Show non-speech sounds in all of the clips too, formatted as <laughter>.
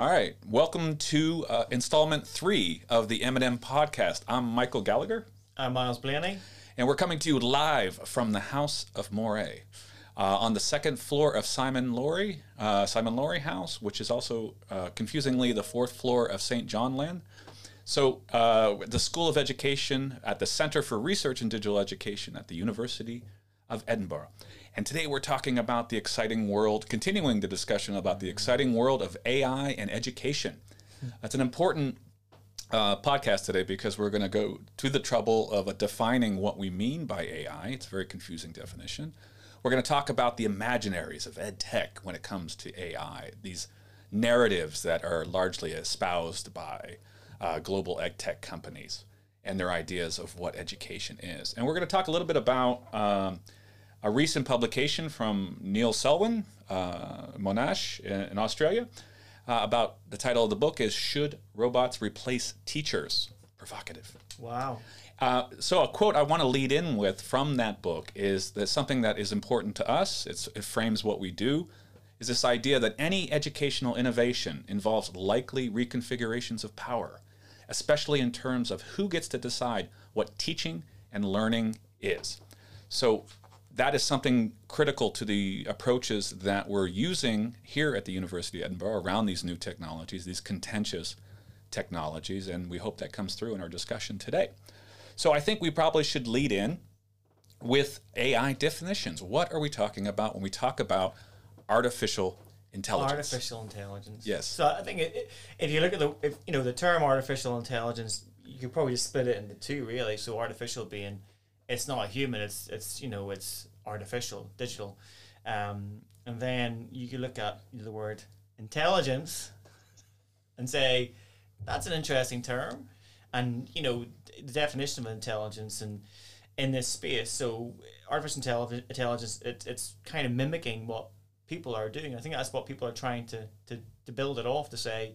All right, welcome to uh, installment three of the M&M podcast. I'm Michael Gallagher. I'm Miles Blaney. And we're coming to you live from the House of Moray. Uh, on the second floor of Simon Laurie, uh, Simon Laurie House, which is also uh, confusingly the fourth floor of St. John Land. So, uh, the School of Education at the Center for Research in Digital Education at the University of Edinburgh. And today we're talking about the exciting world, continuing the discussion about the exciting world of AI and education. That's an important uh, podcast today because we're going to go to the trouble of defining what we mean by AI. It's a very confusing definition. We're going to talk about the imaginaries of ed tech when it comes to AI, these narratives that are largely espoused by uh, global ed tech companies and their ideas of what education is. And we're going to talk a little bit about um, a recent publication from Neil Selwyn, uh, Monash in, in Australia, uh, about the title of the book is Should Robots Replace Teachers? Provocative. Wow. Uh, so a quote I want to lead in with from that book is that something that is important to us. it frames what we do. Is this idea that any educational innovation involves likely reconfigurations of power, especially in terms of who gets to decide what teaching and learning is. So that is something critical to the approaches that we're using here at the University of Edinburgh around these new technologies, these contentious technologies, and we hope that comes through in our discussion today. So I think we probably should lead in with AI definitions. What are we talking about when we talk about artificial intelligence? Artificial intelligence. Yes. So I think it, it, if you look at the if you know the term artificial intelligence, you could probably just split it into two really. So artificial being it's not a human. It's it's you know it's artificial, digital, um, and then you can look at the word intelligence and say that's an interesting term, and you know the definition of intelligence and in this space. So artificial intelligence, it, it's kind of mimicking what people are doing. I think that's what people are trying to, to, to build it off to say,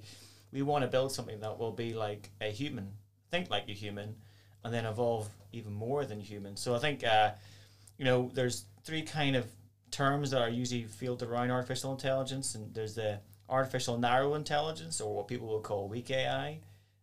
we want to build something that will be like a human, think like a human, and then evolve even more than human. So I think, uh, you know, there's three kind of terms that are usually fielded around artificial intelligence, and there's the artificial narrow intelligence, or what people will call weak AI.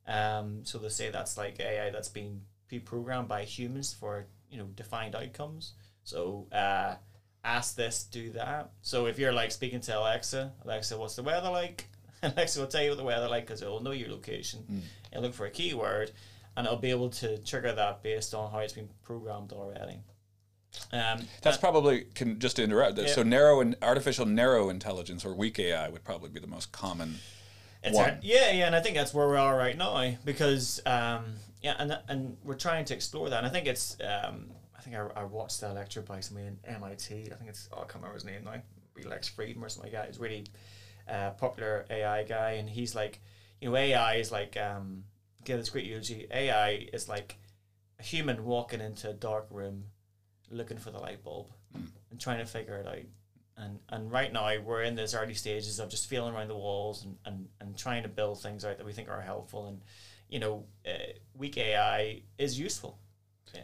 Um, so they say that's like AI that's been pre-programmed by humans for you know defined outcomes. So uh, ask this, do that. So if you're like speaking to Alexa, Alexa, what's the weather like? <laughs> Alexa will tell you what the weather like because it will know your location mm. and look for a keyword and it'll be able to trigger that based on how it's been programmed already. Um, That's probably can just to interrupt. Yeah. So narrow and artificial narrow intelligence or weak AI would probably be the most common. It's one. yeah, yeah, and I think that's where we are right now because um, yeah, and and we're trying to explore that. And I think it's um, I think I, I watched that lecture by somebody in MIT. I think it's oh, I can't remember his name now. Lex Fridman or something like that. He's really uh, popular AI guy, and he's like, you know, AI is like um, give this great eulogy. AI is like a human walking into a dark room, looking for the light bulb mm. and trying to figure it out. And and right now we're in those early stages of just feeling around the walls and, and, and trying to build things out that we think are helpful. And you know, uh, weak AI is useful,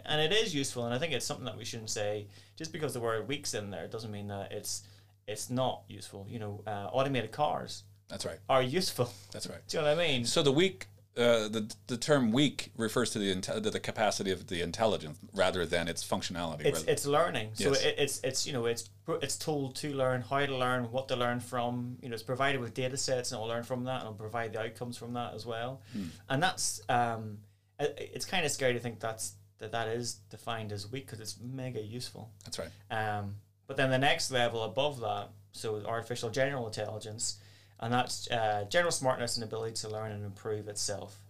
and it is useful. And I think it's something that we shouldn't say just because the word weak's in there doesn't mean that it's it's not useful. You know, uh, automated cars. That's right. Are useful. That's right. <laughs> Do you know what I mean? So the weak uh, the the term weak refers to the inte- the capacity of the intelligence rather than its functionality. It's it's learning. So yes. it, it's it's you know it's it's told to learn how to learn, what to learn from. You know, it's provided with data sets, and it'll learn from that, and it'll provide the outcomes from that as well. Hmm. And that's um, it, it's kind of scary to think that's that that is defined as weak because it's mega useful. That's right. Um, but then the next level above that, so artificial general intelligence and that's uh, general smartness and ability to learn and improve itself.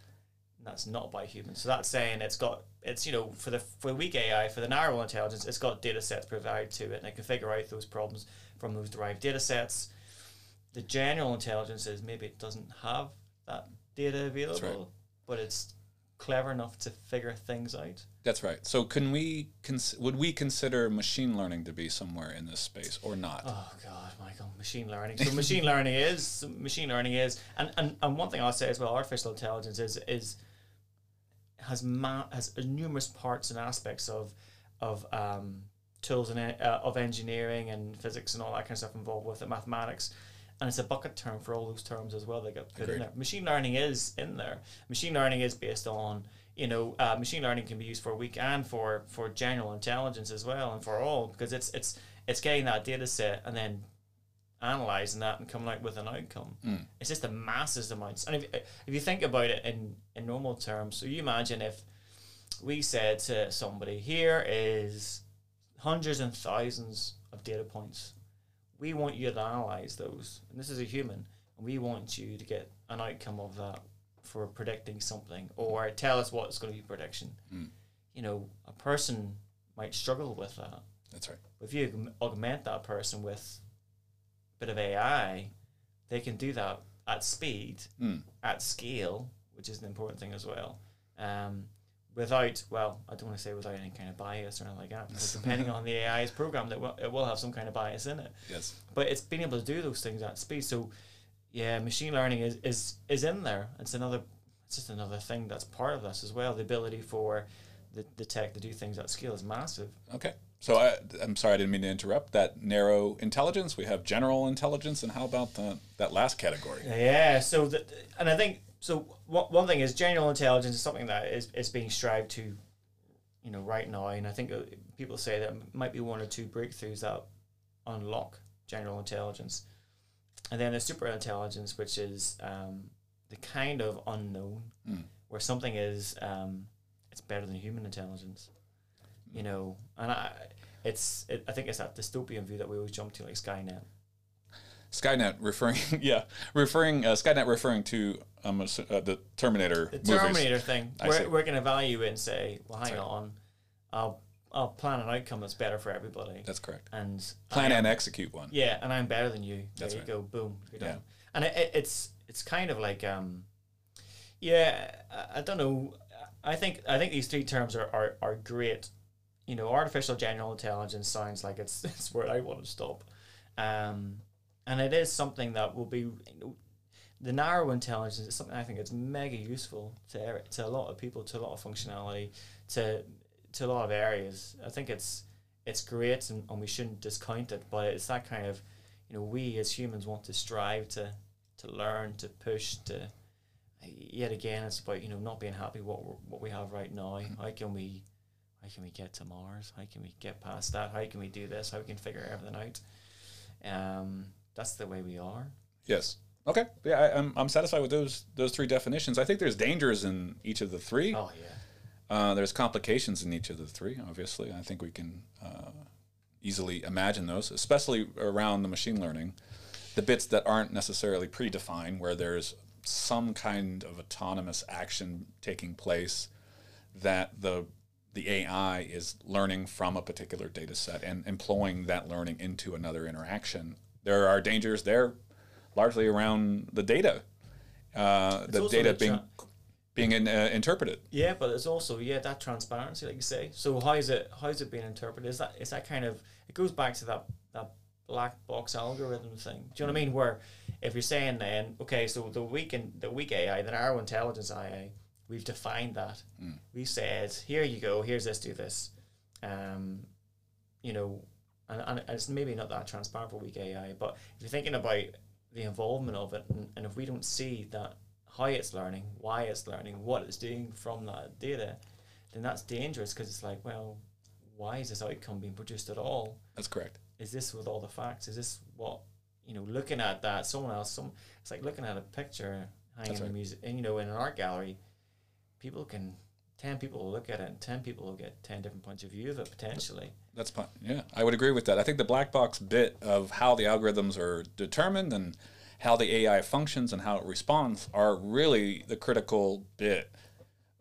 And that's not by humans. So that's saying it's got it's you know for the for weak AI for the narrow intelligence, it's got data sets provided to it, and it can figure out those problems from those derived data sets. The general intelligence is maybe it doesn't have that data available, right. but it's clever enough to figure things out. That's right. So, can we cons- would we consider machine learning to be somewhere in this space or not? Oh God, Michael, machine learning. So, machine <laughs> learning is machine learning is, and, and and one thing I'll say as well, artificial intelligence is is has ma- has numerous parts and aspects of of um, tools and uh, of engineering and physics and all that kind of stuff involved with it, mathematics. And it's a bucket term for all those terms as well that get put Agreed. in there. Machine learning is in there. Machine learning is based on you know uh, machine learning can be used for weak and for for general intelligence as well and for all because it's it's it's getting that data set and then analyzing that and coming out with an outcome. It's just a massive amounts. And if, if you think about it in, in normal terms, so you imagine if we said to somebody, here is hundreds and thousands of data points. We want you to analyze those. And this is a human. And we want you to get an outcome of that for predicting something or tell us what's going to be prediction. You know, a person might struggle with that. That's right. If you augment that person with a bit of AI, they can do that at speed, Mm. at scale, which is an important thing as well. Um, without, well, I don't want to say without any kind of bias or anything like that, because <laughs> depending on the AI's program, that will, it will have some kind of bias in it. Yes. But it's being able to do those things at speed. So, yeah, machine learning is, is, is in there. It's another, it's just another thing that's part of this as well. The ability for the, the tech to do things at scale is massive. Okay. So I, I'm sorry, I didn't mean to interrupt. That narrow intelligence. We have general intelligence, and how about the, that last category? Yeah. So, the, and I think so. One one thing is general intelligence is something that is, is being strived to, you know, right now, and I think uh, people say that might be one or two breakthroughs that unlock general intelligence, and then there's super intelligence, which is um, the kind of unknown Mm. where something is um, it's better than human intelligence, you know, and I. It's. It, I think it's that dystopian view that we always jump to, like Skynet. Skynet referring, <laughs> yeah, referring uh, Skynet referring to um, uh, the Terminator. the movies. Terminator thing. I. We're, we're going to evaluate and say, well, hang right. on, I'll I'll plan an outcome that's better for everybody. That's correct. and Plan am- and execute one. yeah, and I'm better than you. That's there right. you go. Boom. You're Yeah. And it, it, it's it's kind of like um, yeah. I, I don't know. I think I think these three terms are, are, are great. You know, artificial general intelligence sounds like it's <laughs> it's where I want to stop. Um, and it is something that will be. The narrow intelligence is something I think it's mega useful to to a lot of people, to a lot of functionality, to to a lot of areas. I think it's it's great and, and we shouldn't discount it, but it's that kind of you know we as humans want to strive to to learn, to push, to yet again it's about you know not being happy what what we have right now. How can we how can we get to Mars? How can we get past that? How can we do this? How we can figure everything out? Um, that's the way we are. Yes. Okay. Yeah, I, I'm, I'm satisfied with those those three definitions. I think there's dangers in each of the three. Oh yeah. Uh, there's complications in each of the three. Obviously, I think we can uh, easily imagine those, especially around the machine learning, the bits that aren't necessarily predefined, where there's some kind of autonomous action taking place that the the AI is learning from a particular data set and employing that learning into another interaction. There are dangers there, largely around the data, uh, the data being tra- being in, uh, interpreted. Yeah, but it's also yeah that transparency, like you say. So how is it how is it being interpreted? Is that is that kind of it goes back to that that black box algorithm thing. Do you know what I mean? Where if you're saying then okay, so the weak in, the weak AI, the narrow intelligence AI, we've defined that. We said here you go, here's this, do this. Um, you know, and, and it's maybe not that transparent for weak AI, but if you're thinking about the involvement of it, and, and if we don't see that how it's learning, why it's learning, what it's doing from that data, then that's dangerous because it's like, well, why is this outcome being produced at all? That's correct. Is this with all the facts? Is this what you know? Looking at that, someone else, some it's like looking at a picture hanging That's in a right. music, and you know, in an art gallery, people can. Ten people will look at it, and ten people will get ten different points of view of it potentially. That's fine. Yeah, I would agree with that. I think the black box bit of how the algorithms are determined and how the AI functions and how it responds are really the critical bit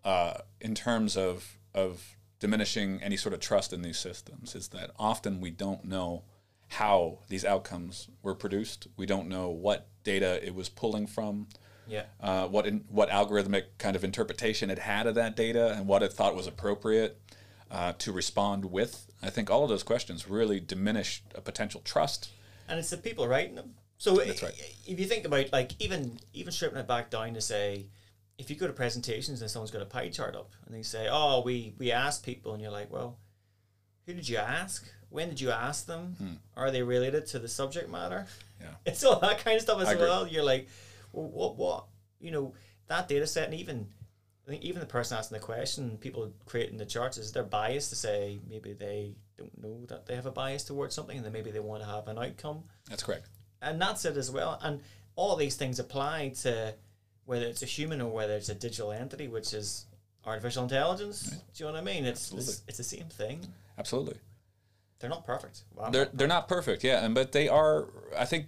uh, in terms of of diminishing any sort of trust in these systems. Is that often we don't know how these outcomes were produced. We don't know what data it was pulling from. Yeah, uh, what in, what algorithmic kind of interpretation it had of that data and what it thought was appropriate uh, to respond with. I think all of those questions really diminish a potential trust. and it's the people writing them. So right. if you think about like even even stripping it back down to say, if you go to presentations and someone's got a pie chart up and they say, "Oh, we we asked people," and you're like, "Well, who did you ask? when did you ask them? Are they related to the subject matter? Yeah. <laughs> It's all that kind of stuff as I agree. well. You're like, well, what, what, you know, that data set, and even, I think even the person asking the question, people creating the charts, is their bias to say maybe they don't know that they have a bias towards something, and then maybe they want to have an outcome, That's correct. and that's it as well. And all these things apply to whether it's a human or whether it's a digital entity, which is artificial intelligence. Do you know what I mean? It's it's, it's the same thing. Absolutely. They're not perfect. Well, They're not- they're not perfect, yeah, and but they are. I think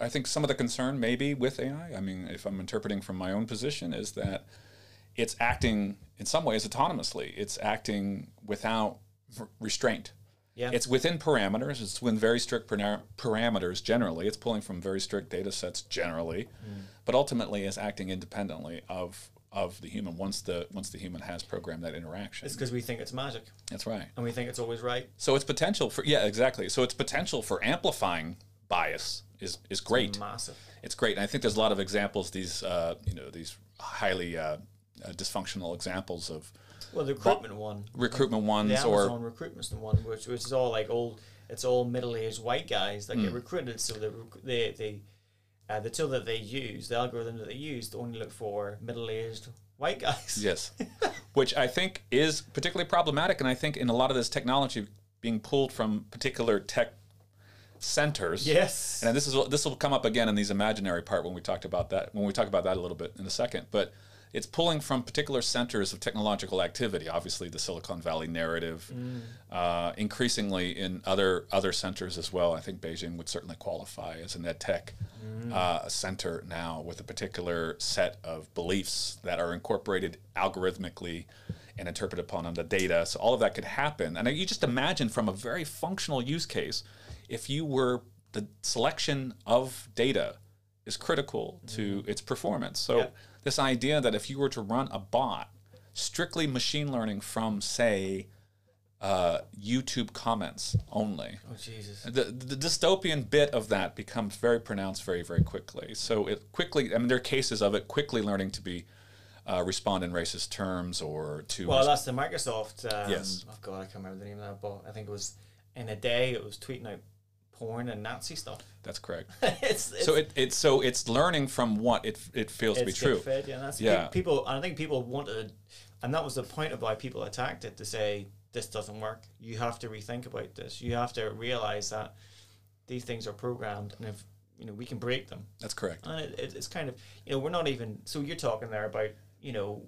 I think some of the concern maybe with AI. I mean, if I'm interpreting from my own position, is that it's acting in some ways autonomously. It's acting without restraint. yeah. It's within parameters. It's within very strict para- parameters generally. It's pulling from very strict data sets generally, mm. but ultimately is acting independently of of the human once the once the human has programmed that interaction. It's because we think it's magic That's right. and we think it's always right. So its potential for yeah exactly. So its potential for amplifying bias is is great. Massive. It's great, and I think there's a lot of examples. These uh, you know these highly uh, uh, dysfunctional examples of Well, the recruitment one, recruitment the ones or Amazon recruitment's the one, which which is all like old. It's all middle-aged white guys that Hmm. get recruited. So the they they uh, the tool that they use, the algorithm that they use, to only look for middle-aged white guys. Yes, <laughs> which I think is particularly problematic, and I think in a lot of this technology being pulled from particular tech centers. Yes. And this is this will come up again in these imaginary part when we talked about that when we talk about that a little bit in a second. But it's pulling from particular centers of technological activity. Obviously, the Silicon Valley narrative, uh, increasingly in other other centers as well. I think Beijing would certainly qualify as an ed tech uh, center now with a particular set of beliefs that are incorporated algorithmically and interpreted upon on the data. So all of that could happen. And you just imagine from a very functional use case, if you were the selection of data is critical to its performance. So Yep. this idea that if you were to run a bot strictly machine learning from say uh, YouTube comments only, Oh Jesus. the, the dystopian bit of that becomes very pronounced very very quickly so it quickly i mean there are cases of it quickly learning to be uh, respond in racist terms or to Well, that's the Microsoft. Um, Yes. Oh God, I can't remember the name of that, but I think it was in a day it was tweeting out porn and Nazi stuff. that's correct <laughs> it's, it's so it, it's so it's learning from what it, it feels to be true fed, yeah, that's Yeah. pe- people. And I think people wanted, and that was the point of why people attacked it to say this doesn't work. You have to rethink about this. You have to realize that these things are programmed, and if you know we can break them. that's correct And it, it, it's kind of you know we're not even so you're talking there about you know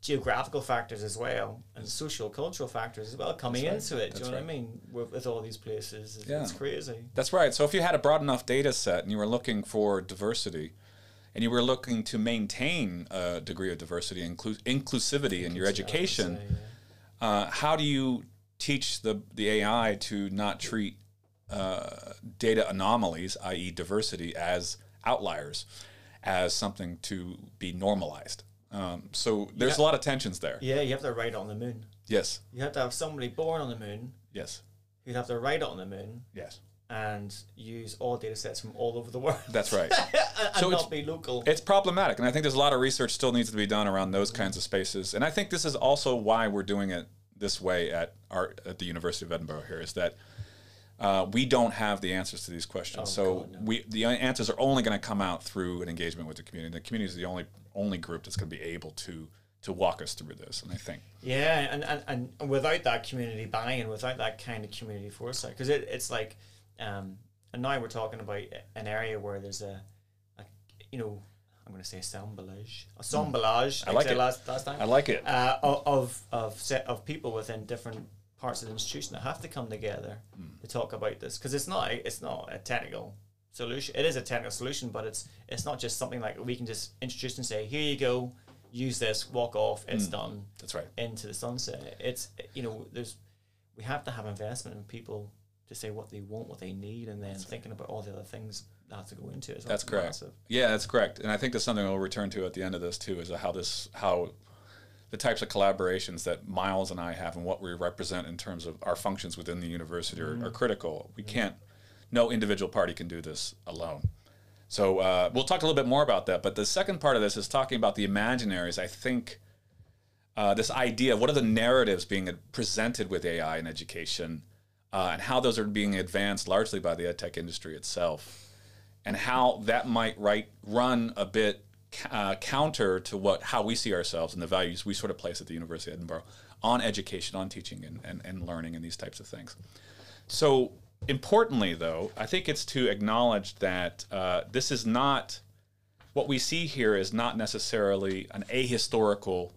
geographical factors as well and social cultural factors as well coming That's into it. Do you know right. what I mean? With, with all these places, it's, Yeah. it's crazy. That's right. So if you had a broad enough data set and you were looking for diversity, and you were looking to maintain a degree of diversity and inclu- inclusivity in your That's what I was education, say, yeah. uh, how do you teach the the AI to not treat uh, data anomalies, i.e., diversity, as outliers, as something to be normalized? Um, so there's a lot of tensions there. Yeah, you have to write it on the moon. Yes. You have to have somebody born on the moon Yes. who'd have to write it on the moon Yes. and use all data sets from all over the world. That's right. <laughs> and So not be local. It's problematic, and I think there's a lot of research still needs to be done around those kinds of spaces. And I think this is also why we're doing it this way at our at the University of Edinburgh. Here is that uh, we don't have the answers to these questions. so Oh, God, no. we the answers are only going to come out through an engagement with the community. The community is the only only group that's going to be able to to walk us through this. And I think Yeah, and, and, and without that community buy-in, without that kind of community foresight, because it, it's like, um, and now we're talking about an area where there's a, a you know, I'm going to say assemblage, assemblage. I like it. Last, last time. I like it. uh, of of set of people within different parts of the institution that have to come together to talk about this because it's not a- it's not a technical solution. It is a technical solution, but it's it's not just something like we can just introduce and say, here you go, use this, walk off, it's mm. done That's right. into the sunset. It's you know there's we have to have investment in people to say what they want, what they need, and then thinking about all the other things that have to go into it. as well. That's It's correct. massive. Yeah, that's correct. And I think that's something we'll return to at the end of this too, is how this how the types of collaborations that Miles and I have and what we represent in terms of our functions within the university are, are critical. We can't no individual party can do this alone. So uh, we'll talk a little bit more about that. But the second part of this is talking about the imaginaries. I think uh, this idea, what are the narratives being presented with AI in education uh, and how those are being advanced largely by the ed tech industry itself, and how that might right run a bit uh, counter to what how we see ourselves and the values we sort of place at the University of Edinburgh on education, on teaching, and, and, and learning, and these types of things. So importantly, though, I think it's to acknowledge that uh, this is not what we see here is not necessarily an ahistorical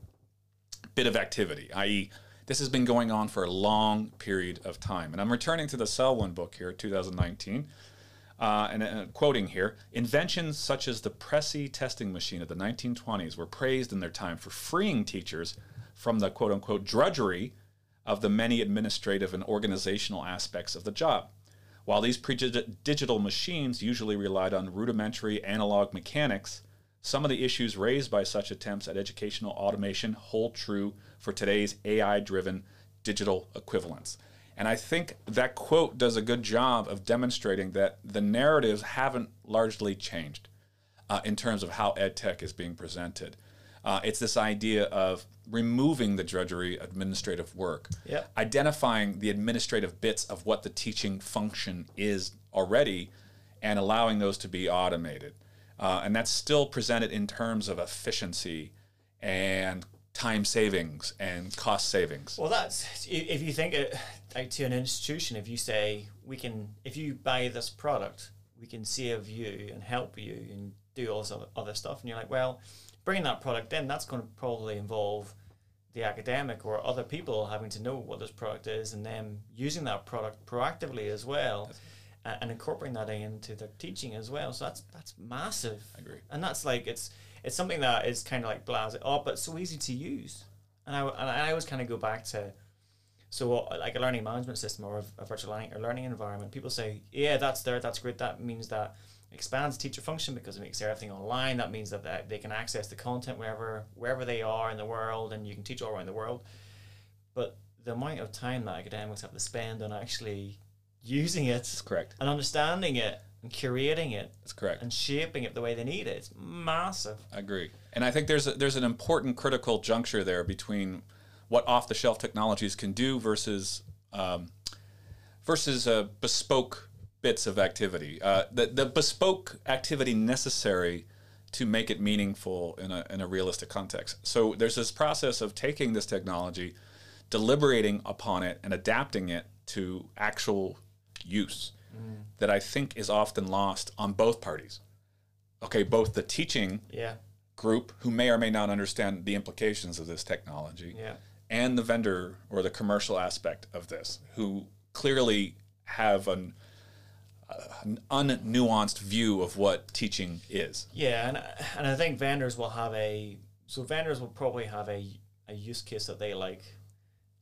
bit of activity, i.e., this has been going on for a long period of time. And I'm returning to the Selwyn book here, 2019, uh, and, and quoting here inventions such as the Pressey testing machine of the 1920s were praised in their time for freeing teachers from the quote unquote drudgery of the many administrative and organizational aspects of the job. While these pre digital machines usually relied on rudimentary analog mechanics, some of the issues raised by such attempts at educational automation hold true for today's AI driven digital equivalents. And I think that quote does a good job of demonstrating that the narratives haven't largely changed uh, in terms of how ed tech is being presented. Uh, it's this idea of removing the drudgery administrative work, Yep. identifying the administrative bits of what the teaching function is already, and allowing those to be automated. Uh, and that's still presented in terms of efficiency and time savings and cost savings. Well, that's if you think it like to an institution. If you say we can, if you buy this product, we can save you and help you and do all this other, stuff, and you're like, well, bringing that product in, that's going to probably involve the academic or other people having to know what this product is and them using that product proactively as well. And incorporating that into their teaching as well, so that's that's massive. I agree. and that's like it's it's something that is kind of like blase oh but so easy to use and i and i always kind of go back to so like a learning management system or a, virtual learning, or learning environment people say yeah that's there that's great that means that expands teacher function because it makes everything online that means that they- they can access the content wherever wherever they are in the world and you can teach all around the world but the amount of time that academics have to spend on actually using it That's correct. and understanding it and curating it That's correct. and shaping it the way they need it. It's massive. I agree, and I think there's a, there's an important critical juncture there between what off the shelf technologies can do versus um, versus uh, bespoke bits of activity. Uh, the the bespoke activity necessary to make it meaningful in a in a realistic context. So there's this process of taking this technology, deliberating upon it, and adapting it to actual use that I think is often lost on both parties. Okay, both the teaching Yeah, group who may or may not understand the implications of this technology yeah, and the vendor or the commercial aspect of this who clearly have an, uh, an unnuanced view of what teaching is. Yeah, and and I think vendors will have a so vendors will probably have a a use case that they like,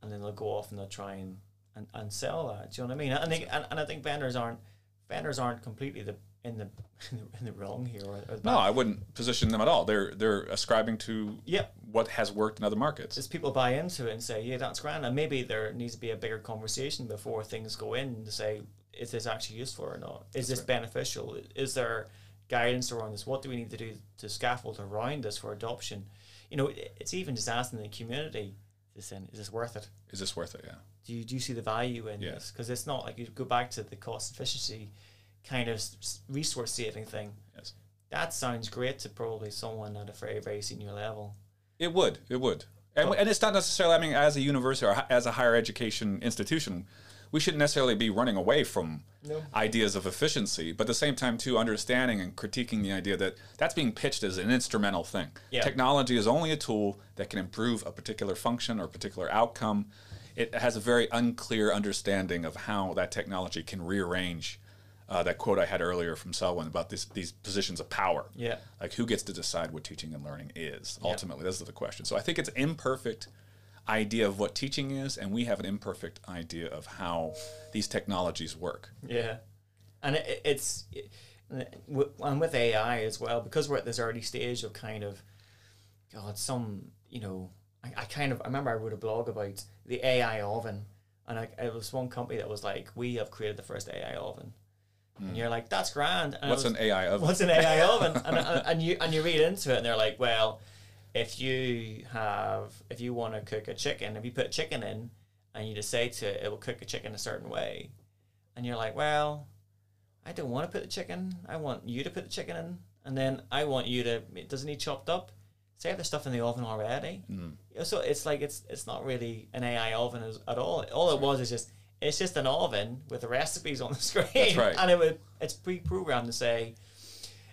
and then they'll go off and they'll try and and, and sell that. Do you know what I mean? And, they, and and I think vendors aren't vendors aren't completely the in the <laughs> in the wrong here. No i wouldn't position them at all they're they're ascribing to Yep. what has worked in other markets As people buy into it and say, yeah, that's grand, and maybe there needs to be a bigger conversation before things go in to say, is this actually useful or not? Is this beneficial? Is there guidance around this? What do we need to do to scaffold around this for adoption? You know, it's even just asking the community, is is this worth it? is this worth it yeah Do you, do you see the value in Yeah. this? Because it's not like you go back to the cost efficiency kind of resource saving thing. yes That sounds great to probably someone at a very, very senior level. It would. It would. And, and it's not necessarily, I mean, as a university or as a higher education institution, we shouldn't necessarily be running away from No. ideas of efficiency, but at the same time, too, understanding and critiquing the idea that that's being pitched as an instrumental thing. Yeah. Technology is only a tool that can improve a particular function or a particular outcome. It has a very unclear understanding of how that technology can rearrange uh, that quote I had earlier from Selwyn about this, these positions of power. Yeah. like who gets to decide what teaching and learning is ultimately? This is the question so i think it's imperfect idea of what teaching is and we have an imperfect idea of how these technologies work. Yeah, and it, it- it's and with AI as well because we're at this early stage of kind of God some you know I, I kind of I remember I wrote a blog about the AI oven and I, it was one company that was like we have created the first AI oven and you're like that's grand and what's was- an ai oven what's an AI <laughs> oven? And, and, and you and you read into it, and they're like, well, if you have if you want to cook a chicken, if you put chicken in, and you just say to it, it will cook a chicken a certain way, and you're like, well, I don't want to put the chicken. I want you to put the chicken in, and then I want you to. It doesn't he chopped up? Say have the stuff in the oven already. Mm. So it's like it's it's not really an AI oven as, at all. All it was is just it's just an oven with the recipes on the <laughs> screen. That's right. And it would it's pre-programmed to say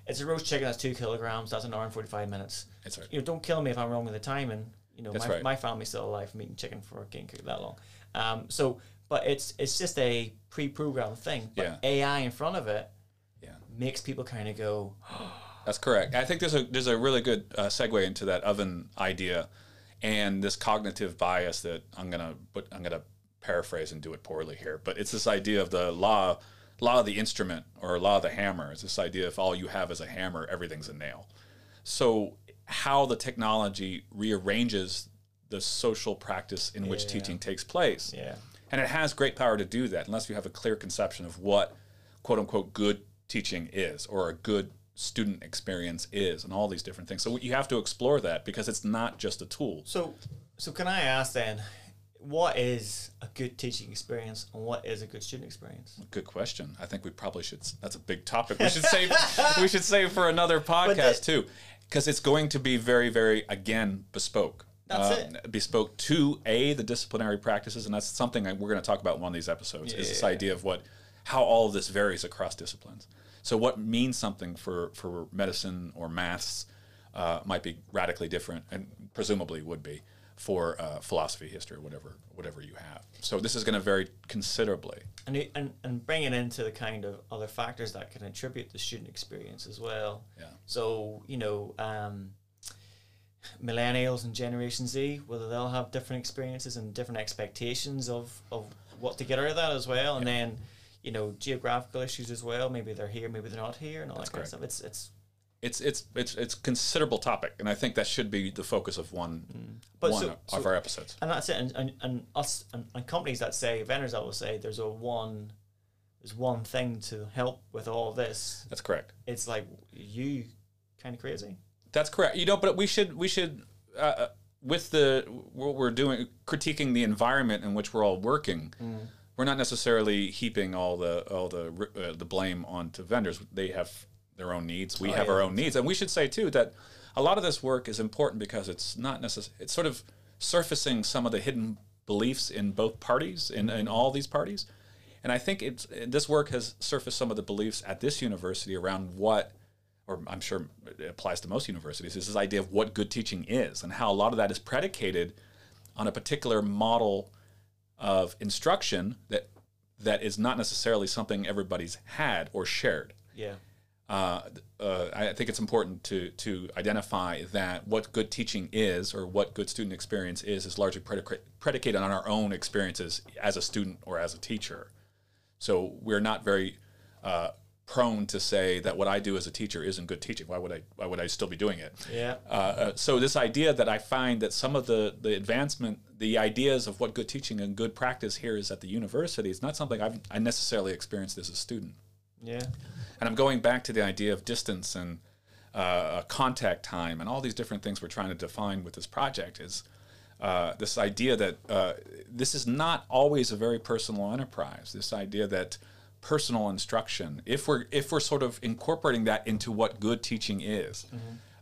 it's a roast chicken that's two kilograms. That's an hour and forty five minutes. That's right. You know, don't kill me if I'm wrong with the timing. You know, That's my, right. my family's still alive from eating chicken for getting cooked that long. Um, so, but it's it's just a pre-programmed thing. But Yeah. AI in front of it Yeah. makes people kind of go, <gasps> That's correct. I think there's a there's a really good uh, segue into that oven idea, and this cognitive bias that I'm gonna but I'm gonna paraphrase and do it poorly here, but it's this idea of the law law of the instrument or law of the hammer. It's this idea if all you have is a hammer, everything's a nail. So how the technology rearranges the social practice in which Yeah. teaching takes place. yeah, And it has great power to do that unless you have a clear conception of what quote unquote good teaching is or a good student experience is and all these different things. So you have to explore that because it's not just a tool. So, so can I ask then, what is a good teaching experience and what is a good student experience? Good question. I think we probably should that's a big topic. We should save <laughs> we should save for another podcast too because it's going to be very very again bespoke. That's um, it. Bespoke to a the disciplinary practices and that's something I- we're going to talk about in one of these episodes is this Yeah. idea of what how all of this varies across disciplines. So what means something for for medicine or maths uh, might be radically different, and presumably would be for uh, philosophy, history, whatever whatever you have. So this is going to vary considerably. And, you- and and bring it into the kind of other factors that can attribute the student experience as well. Yeah. So you know, um, millennials and Generation Z, whether they'll have different experiences and different expectations of of what to get out of that as well, and then you know geographical issues as well. Maybe they're here, maybe they're not here, and all That's that kind of stuff. It's it's It's it's it's it's considerable topic, and I think that should be the focus of one But one so- of so- our episodes. and that's it. And, and, and us and, and companies that say vendors that will say there's a one there's one thing to help with all this. That's correct. It's like you kind of crazy. That's correct. You know, but we should we should uh, uh, with the what we're doing critiquing the environment in which we're all working. We're not necessarily heaping all the all the uh, the blame onto vendors. They have their own needs. We Oh, have yeah. our own needs, and we should say too that a lot of this work is important because it's not necessary. It's sort of surfacing some of the hidden beliefs in both parties, in, in all these parties. And I think it's this work has surfaced some of the beliefs at this university around what, or I'm sure it applies to most universities, is this idea of what good teaching is and how a lot of that is predicated on a particular model of instruction that that is not necessarily something everybody's had or shared. Yeah. Uh, uh, I think it's important to to identify that what good teaching is or what good student experience is is largely predica- predicated on our own experiences as a student or as a teacher. So we're not very uh, prone to say that what I do as a teacher isn't good teaching. Why would I? Why would I still be doing it? Yeah. Uh, uh, so this idea that I find that some of the the advancement, the ideas of what good teaching and good practice here is at the university is not something I've I necessarily experienced as a student. Yeah. And I'm going back to the idea of distance and uh, contact time and all these different things we're trying to define with this project is uh, this idea that uh, this is not always a very personal enterprise. This idea that personal instruction, if we're if we're sort of incorporating that into what good teaching is,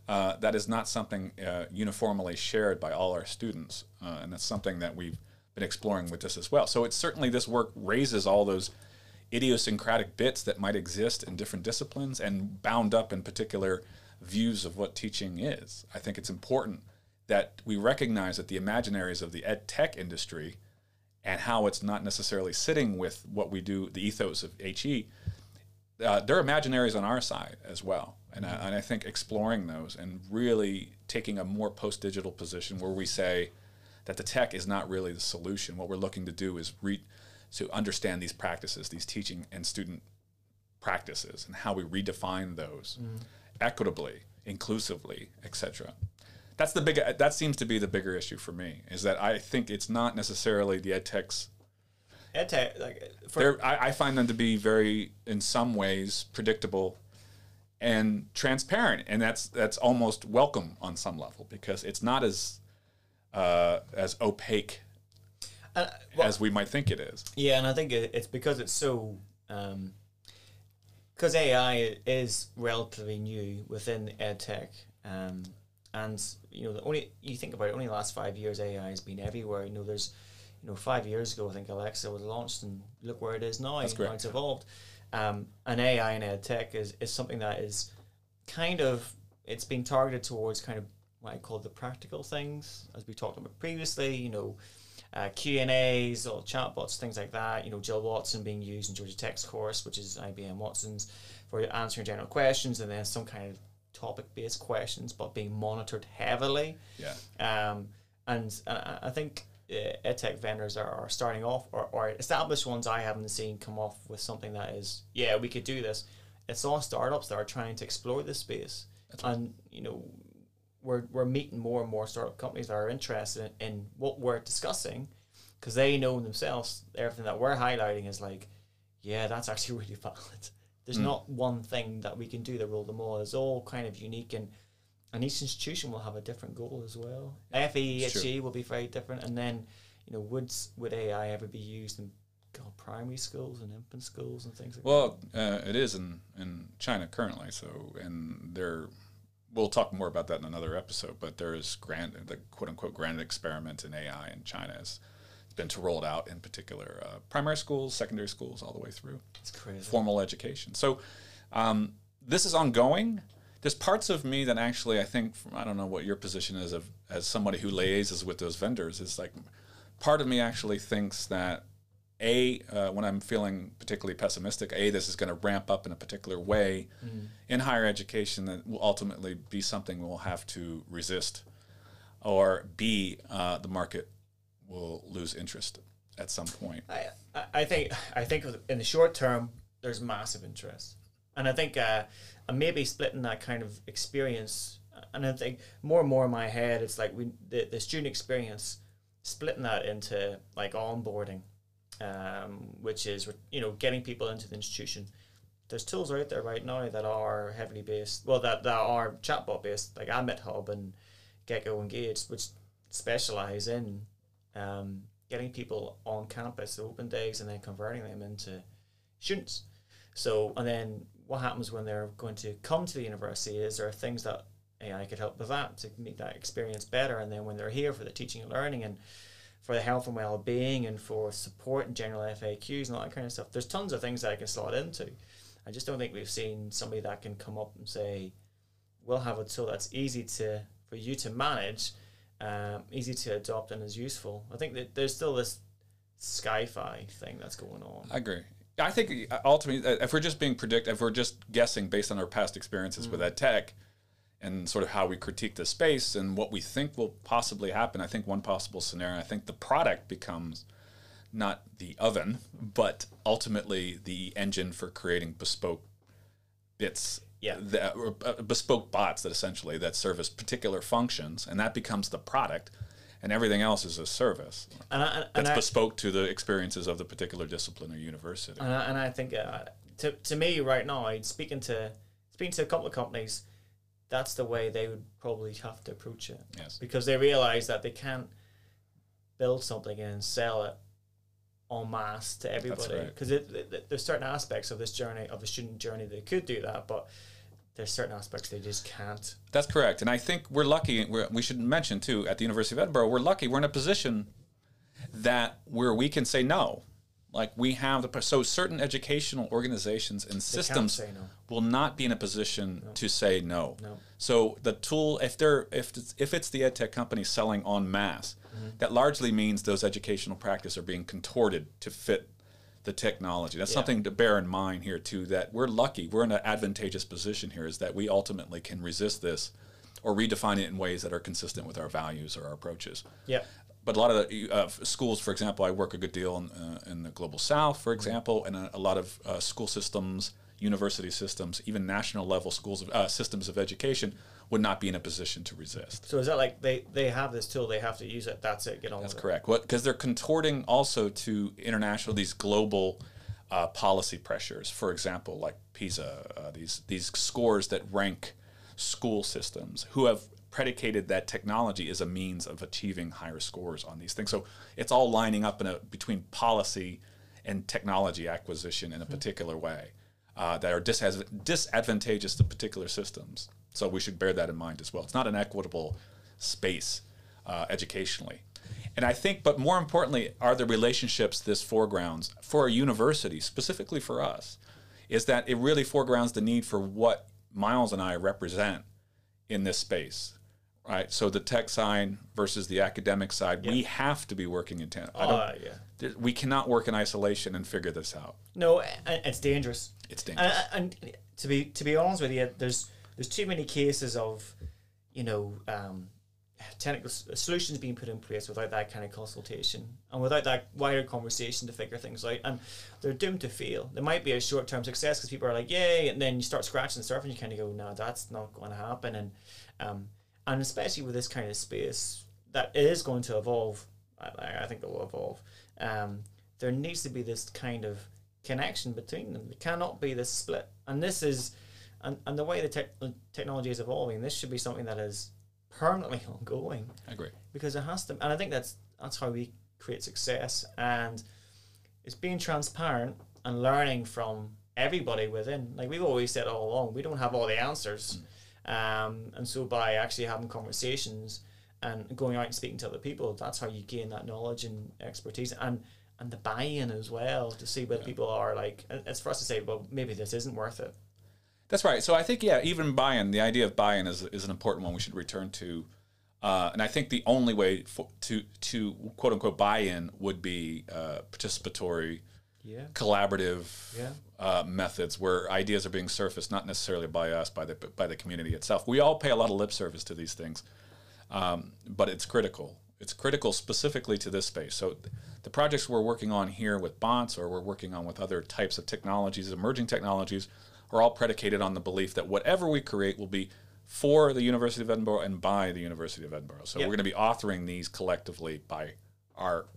uh, that is not something uh, uniformly shared by all our students, uh, and that's something that we've been exploring with this as well. So it's certainly this work raises all those idiosyncratic bits that might exist in different disciplines and bound up in particular views of what teaching is. I think it's important that we recognize that the imaginaries of the ed tech industry and how it's not necessarily sitting with what we do, the ethos of HE, uh, they're imaginaries on our side as well. And, I, and I think exploring those and really taking a more post digital position where we say that the tech is not really the solution. What we're looking to do is re- to understand these practices, these teaching and student practices, and how we redefine those mm-hmm. equitably, inclusively, etc. That's the big. That seems to be the bigger issue for me. Is that I think it's not necessarily the ed techs Ed tech, like for, I, I find them to be very, in some ways, predictable and transparent, and that's that's almost welcome on some level because it's not as uh, as opaque. Uh, well, as we might think it is. Yeah, and I think it's because it's so because AI is relatively new within edtech, um, and you know the only you think about it, only the last five years AI has been everywhere. You know, there's you know five years ago I think Alexa was launched, and look where it is now. That's how it's evolved. Um, and AI and edtech is is something that is kind of it's been targeted towards kind of what I call the practical things, as we talked about previously. You know, uh, Q and A's or chatbots, things like that. You know, Jill Watson being used in Georgia Tech's course, which is IBM Watson's, for answering general questions, and then some kind of topic-based questions, but being monitored heavily. Yeah. Um, and uh, I think Uh, edtech vendors are, are starting off, or, or established ones I haven't seen come off with something that is, yeah, we could do this. It's all startups that are trying to explore this space, and you know, we're we're meeting more and more startup companies that are interested in, in what we're discussing, because they know themselves everything that we're highlighting is like, yeah, that's actually <laughs> really valid. There's mm. not one thing that we can do that rule them all. It's all kind of unique and and each institution will have a different goal as well. FEHE will be very different, and then you know would would AI ever be used in God, primary schools and infant schools and things like Well, uh, it is in, in China currently. So, and there, we'll talk more about that in another episode. But there is grand, the quote unquote grand experiment in AI in China has been to roll it out in particular uh, primary schools, secondary schools, all the way through? It's crazy. formal education. So, um, this is ongoing. There's parts of me that actually I think from, I don't know what your position is of as somebody who liaises with those vendors is like part of me actually thinks that a uh, when I'm feeling particularly pessimistic, a this is going to ramp up in a particular way in higher education that will ultimately be something we'll have to resist, or b uh, the market will lose interest at some point. I- I think I think in the short term there's massive interest, and I think uh, maybe splitting that kind of experience, and I think more and more in my head it's like we the, the student experience, splitting that into like onboarding, um, which is you know getting people into the institution. There's tools out there right now that are heavily based, well that, that are chatbot based, like AdmitHub and Gecko Engaged, which specialize in um, getting people on campus open days and then converting them into students. So, and then what happens when they're going to come to the university is there are things that AI could help with that to make that experience better. And then when they're here for the teaching and learning and for the health and well being and for support and general FAQs and all that kind of stuff, there's tons of things that I can slot into. I just don't think we've seen somebody that can come up and say, we'll have a tool that's easy to for you to manage, um, easy to adopt, and is useful. I think that there's still this sci-fi thing that's going on. I agree. I think uh, ultimately, uh, if we're just being predict, if we're just guessing based on our past experiences with ed tech, and sort of how we critique the space and what we think will possibly happen, I think one possible scenario, I think the product becomes not the oven, but ultimately the engine for creating bespoke bits. Yeah. That, uh, bespoke bots that essentially that service particular functions, and that becomes the product, and everything else is a service And I, and, that's I, bespoke to the experiences of the particular discipline or university. and I, and I think uh, to, to me right now, I'd speaking to speaking to a couple of companies, that's the way they would probably have to approach it. Yes. Because they realize that they can't build something and sell it en masse to everybody. Because it, it, there's certain aspects of this journey of the student journey they could do that, but there's certain aspects they just can't. That's correct, and I think we're lucky. We're, we should mention too at the University of Edinburgh, we're lucky. We're in a position that where we can say no. Like we have the so certain educational organizations and systems no. will not be in a position to say no. No. So the tool, if they're if it's, if it's the ed tech company selling en masse, Mm-hmm. that largely means those educational practices are being contorted to fit the technology. That's Yeah. something to bear in mind here too. That we're lucky. We're in an advantageous position here. Is that we ultimately can resist this, or redefine it in ways that are consistent with our values or our approaches. Yeah. But a lot of the uh, schools, for example, I work a good deal in, uh, in the global south, for example, and a, a lot of uh, school systems, university systems, even national level schools of, uh, systems of education would not be in a position to resist. So is that like they, they have this tool, they have to use it, that's it, get on That's with correct. What because they're contorting also to international these global uh, policy pressures. For example, like PISA, uh, these these scores that rank school systems who have predicated that technology is a means of achieving higher scores on these things. So it's all lining up in a between policy and technology acquisition in a particular way uh, that are disadvantageous to particular systems. So we should bear that in mind as well. It's not an equitable space uh, educationally. And I think, but more importantly, are the relationships this foregrounds for a university, specifically for us, is that it really foregrounds the need for what Miles and I represent in this space, right? So the tech side versus the academic side, we have to be working in tandem. Uh, yeah. we cannot work in isolation and figure this out. No, it's dangerous. It's dangerous. And, and to be to be honest with you, there's there's too many cases of, you know, um, technical solutions being put in place without that kind of consultation and without that wider conversation to figure things out, and they're doomed to fail. There might be a short term success because people are like, "Yay!" and then you start scratching the surface, and you kind of go, "No, that's not going to happen." And um, and especially with this kind of space that is going to evolve, I, I think it will evolve. Um, there needs to be this kind of connection between them. There cannot be this split. And this is, and, and the way the tech technology is evolving, this should be something that is permanently <laughs> ongoing I agree. because it has to. And I think that's that's how we create success. And it's being transparent and learning from everybody within. Like we've always said all along, we don't have all the answers. Um, and so by actually having conversations and going out and speaking to other people, that's how you gain that knowledge and expertise and and the buy-in as well to see whether people are like. It's for us to say, well, maybe this isn't worth it. That's right. So I think yeah, even buy-in, the idea of buy-in is, is an important one we should return to. Uh, and I think the only way for, to to quote unquote buy-in would be uh, participatory, Yeah. collaborative Yeah. uh, methods where ideas are being surfaced, not necessarily by us, by the by the community itself. We all pay a lot of lip service to these things, um, but it's critical. It's critical specifically to this space. So th- the projects we're working on here with bots, or we're working on with other types of technologies, emerging technologies, are all predicated on the belief that whatever we create will be for the University of Edinburgh and by the University of Edinburgh. So Yep. we're going to be authoring these collectively by our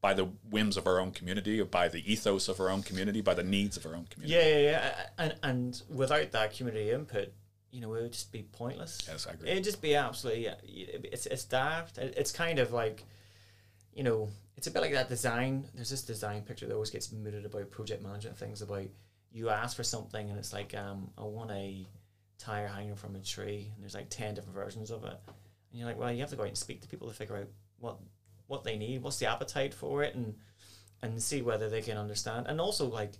by the whims of our own community, or by the ethos of our own community, by the needs of our own community. Yeah, yeah, yeah. And and without that community input, you know, it would just be pointless. Yes, I agree. It'd just be absolutely. It's it's daft. It's kind of like, you know, it's a bit like that design. There's this design picture that always gets mooted about project management things about you ask for something and it's like um I want a tire hanging from a tree and there's like ten different versions of it. And you're like well you have to go out and speak to people to figure out what what they need what's the appetite for it and and see whether they can understand. And also like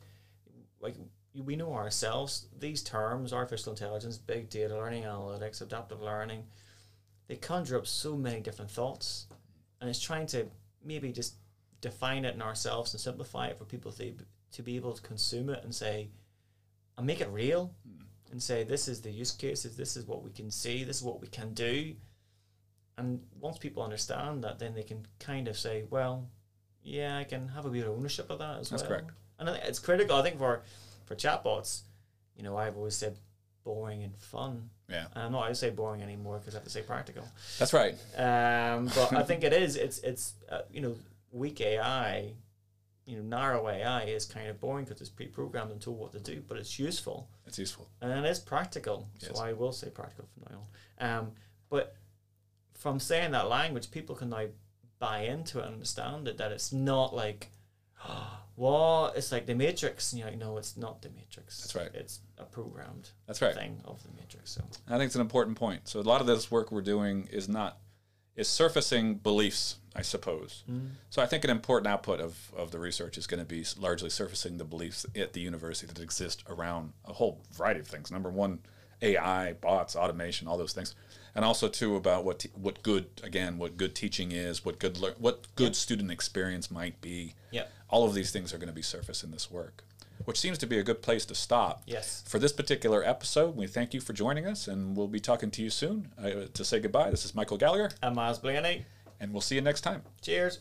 like we know ourselves these terms artificial intelligence big data learning analytics adaptive learning they conjure up so many different thoughts and it's trying to maybe just define it in ourselves and simplify it for people to, to be able to consume it and say and make it real and say this is the use cases this is what we can see this is what we can do and once people understand that then they can kind of say well yeah i can have a bit of ownership of that as That's well correct. and I think it's critical i think for for chatbots you know i've always said boring and fun Yeah, and i'm not going to say boring anymore because i have to say practical that's right. um, but I <laughs> think it is. It's it's uh, you know weak AI, you know narrow AI is kind of boring because it's pre-programmed and told what to do, but it's useful It's useful. and it is practical. Yes. So I will say practical from now on. Um, but from saying that language, people can now buy into it and understand it. That it's not like, <gasps> what it's like the Matrix. And you're like, no, it's not the Matrix. That's right. It's a programmed That's right. thing of the Matrix. So I think it's an important point. So a lot of this work we're doing is not is surfacing beliefs, I suppose. So I think an important output of, of the research is going to be largely surfacing the beliefs at the university that exist around a whole variety of things. Number one, AI, bots, automation, all those things, and also too about what what good again what good teaching is, what good lear- what good student experience might be. Yep. All of these things are going to be surfaced in this work, which seems to be a good place to stop. Yes. For this particular episode, we thank you for joining us, and we'll be talking to you soon. Uh, to say goodbye, this is Michael Gallagher, and Miles Blaney. and we'll see you next time. Cheers.